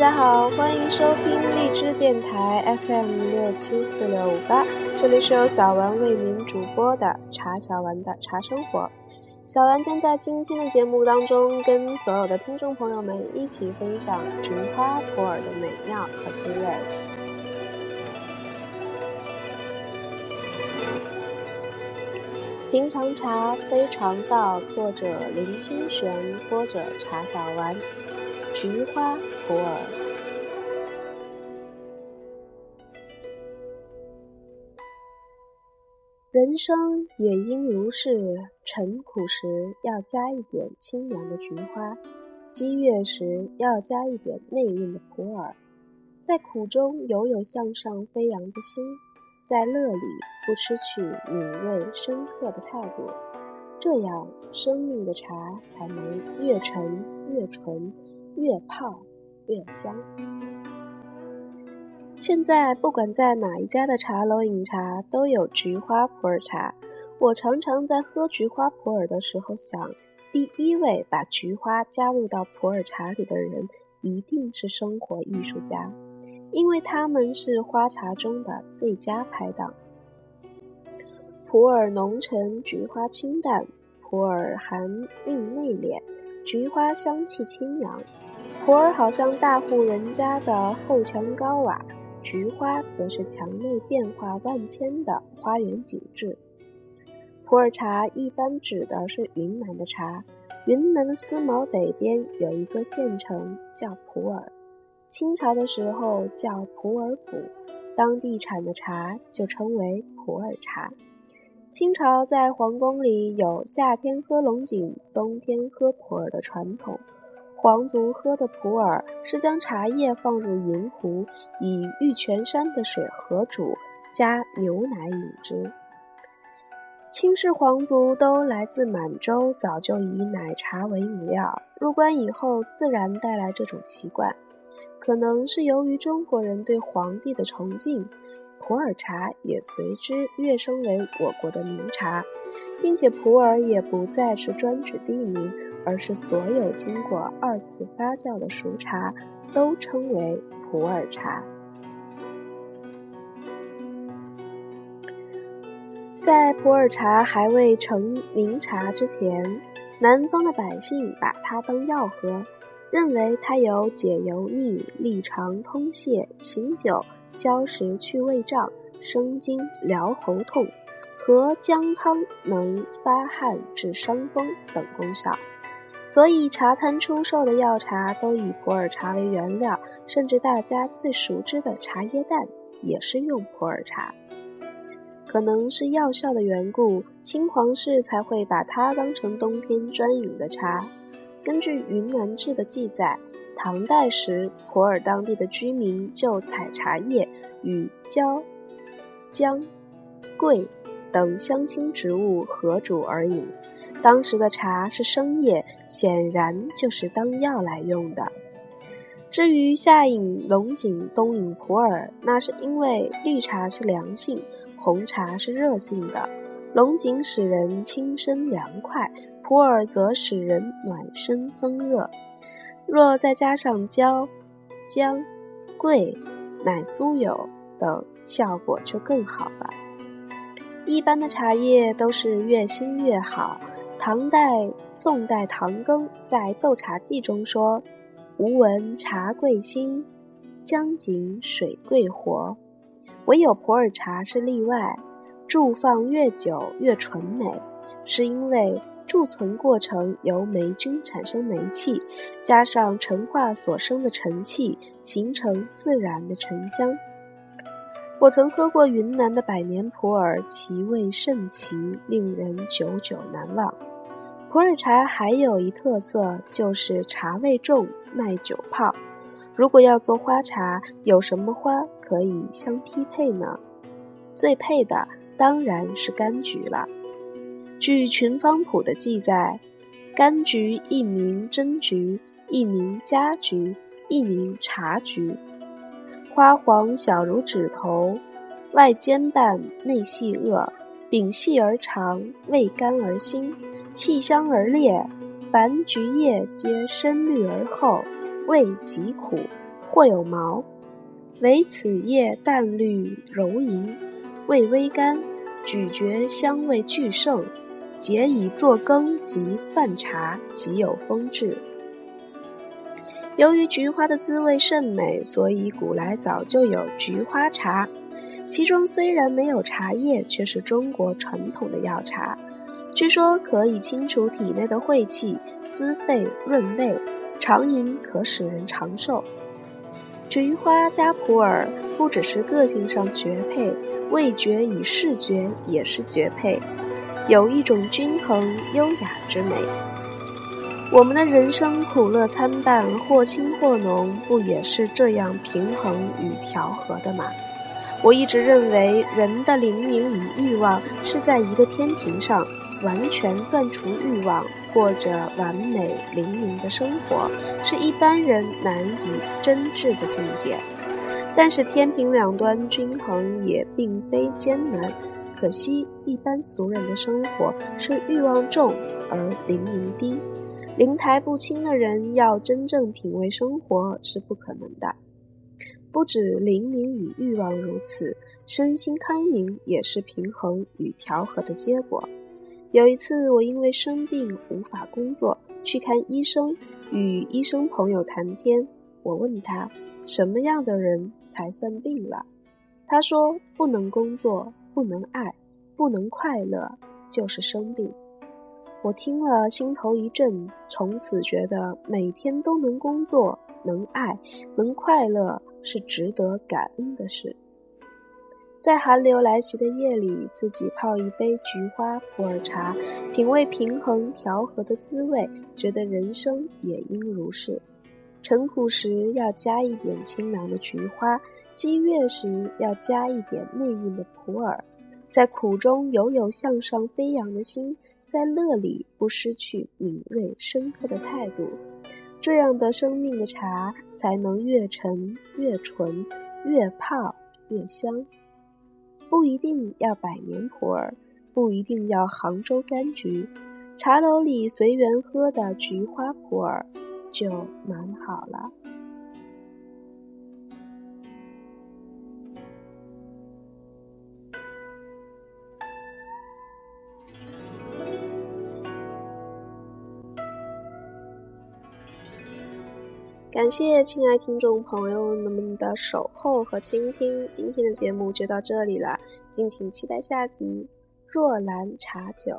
大家好，欢迎收听荔枝电台 FM 六七四六五八，这里是由小丸为您主播的茶小丸的茶生活。小丸将在今天的节目当中，跟所有的听众朋友们一起分享菊花普洱的美妙和滋味。平常茶非常道，作者林清玄，播者茶小丸。菊花普洱，人生也应如是，沉苦时要加一点清凉的菊花，激越时要加一点内蕴的普洱，在苦中犹有向上飞扬的心，在乐里不失去敏锐深刻的态度，这样生命的茶才能越沉越纯。越泡越香。现在不管在哪一家的茶楼饮茶，都有菊花普洱茶。我常常在喝菊花普洱的时候想，第一位把菊花加入到普洱茶里的人，一定是生活艺术家，因为他们是花茶中的最佳拍档。普洱浓沉，菊花清淡；普洱含韵内敛，菊花香气清扬。普洱好像大户人家的后墙高瓦，菊花则是墙内变化万千的花园景致。普洱茶一般指的是云南的茶。云南的思茅北边有一座县城叫普洱，清朝的时候叫普洱府，当地产的茶就称为普洱茶。清朝在皇宫里有夏天喝龙井，冬天喝普洱的传统。皇族喝的普洱是将茶叶放入银壶，以玉泉山的水合煮，加牛奶饮之。清室皇族都来自满洲，早就以奶茶为饮料，入关以后自然带来这种习惯。可能是由于中国人对皇帝的崇敬，普洱茶也随之跃升为我国的名茶，并且普洱也不再是专指地名。而是所有经过二次发酵的熟茶都称为普洱茶。在普洱茶还未成名茶之前，南方的百姓把它当药喝，认为它有解油腻、利肠通泻、醒酒、消食去胃胀、生津疗喉痛和姜汤能发汗治伤风等功效。所以，茶摊出售的药茶都以普洱茶为原料，甚至大家最熟知的茶叶蛋也是用普洱茶。可能是药效的缘故，清皇室才会把它当成冬天专饮的茶。根据《云南志》的记载，唐代时普洱当地的居民就采茶叶与椒、姜、桂等香辛植物合煮而饮。当时的茶是生叶，显然就是当药来用的。至于夏饮龙井，冬饮普洱，那是因为绿茶是凉性，红茶是热性的。龙井使人轻身凉快，普洱则使人暖身增热。若再加上椒、姜、桂、奶酥油等，效果就更好了。一般的茶叶都是越新越好。唐代、宋代唐庚在《斗茶记》中说：“吾闻茶贵新，姜紧水贵活，唯有普洱茶是例外。贮放越久越纯美，是因为贮存过程由霉菌产生霉气，加上陈化所生的陈气，形成自然的沉香。我曾喝过云南的百年普洱，其味甚奇，令人久久难忘。”普洱茶还有一特色，就是茶味重，耐久泡。如果要做花茶，有什么花可以相匹配呢？最配的当然是柑橘了。据《群芳谱》的记载，柑橘一名真橘，一名佳橘，一名茶橘。花黄小如指头，外尖瓣，内细萼，柄细而长，味甘而辛。气香而烈，凡橘叶皆深绿而厚，味极苦，或有毛，唯此叶淡绿柔莹，味微甘，咀嚼香味俱盛，结以作羹及饭茶，极有风致。由于菊花的滋味甚美，所以古来早就有菊花茶。其中虽然没有茶叶，却是中国传统的药茶。据说可以清除体内的晦气，滋肺润胃，常饮可使人长寿。菊花加普洱不只是个性上绝配，味觉与视觉也是绝配，有一种均衡优雅之美。我们的人生苦乐参半，或轻或浓，不也是这样平衡与调和的吗？我一直认为，人的灵敏与欲望是在一个天平上。完全断除欲望，过着完美灵敏的生活，是一般人难以真挚的境界。但是天平两端均衡也并非艰难。可惜一般俗人的生活是欲望重而灵敏低，灵台不清的人要真正品味生活是不可能的。不止灵敏与欲望如此，身心康宁也是平衡与调和的结果。有一次，我因为生病无法工作，去看医生，与医生朋友谈天。我问他，什么样的人才算病了？他说，不能工作，不能爱，不能快乐，就是生病。我听了心头一震，从此觉得每天都能工作、能爱、能快乐，是值得感恩的事。在寒流来袭的夜里，自己泡一杯菊花普洱茶，品味平衡调和的滋味，觉得人生也应如是。晨苦时要加一点清凉的菊花，激越时要加一点内蕴的普洱，在苦中犹有向上飞扬的心，在乐里不失去敏锐深刻的态度，这样的生命的茶才能越陈越纯，越泡越香。不一定要百年普洱，不一定要杭州柑橘，茶楼里随缘喝的菊花普洱就蛮好了。感谢亲爱听众朋友们的守候和倾听，今天的节目就到这里了，敬请期待下集《若兰茶酒》。